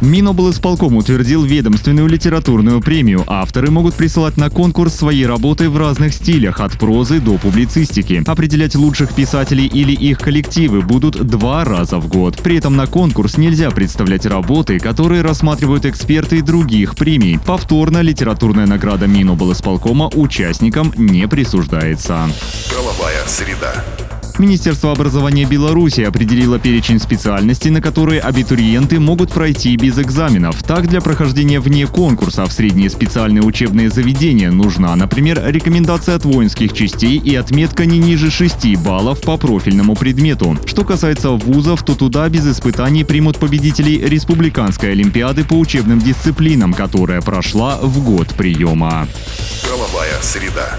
Миноблсполком утвердил ведомственную литературную премию. Авторы могут присылать на конкурс свои работы в разных стилях, от прозы до публицистики. Определять лучших писателей или их коллективы будут два раза в год. При этом на конкурс нельзя представлять работы, которые рассматривают эксперты других премий. Повторно литературная награда Миноблсполкома участникам не присуждается. Правовая среда. Министерство образования Беларуси определило перечень специальностей, на которые абитуриенты могут пройти без экзаменов. Так, для прохождения вне конкурса в средние специальные учебные заведения нужна, например, рекомендация от воинских частей и отметка не ниже 6 баллов по профильному предмету. Что касается вузов, то туда без испытаний примут победителей Республиканской Олимпиады по учебным дисциплинам, которая прошла в год приема. Правовая среда.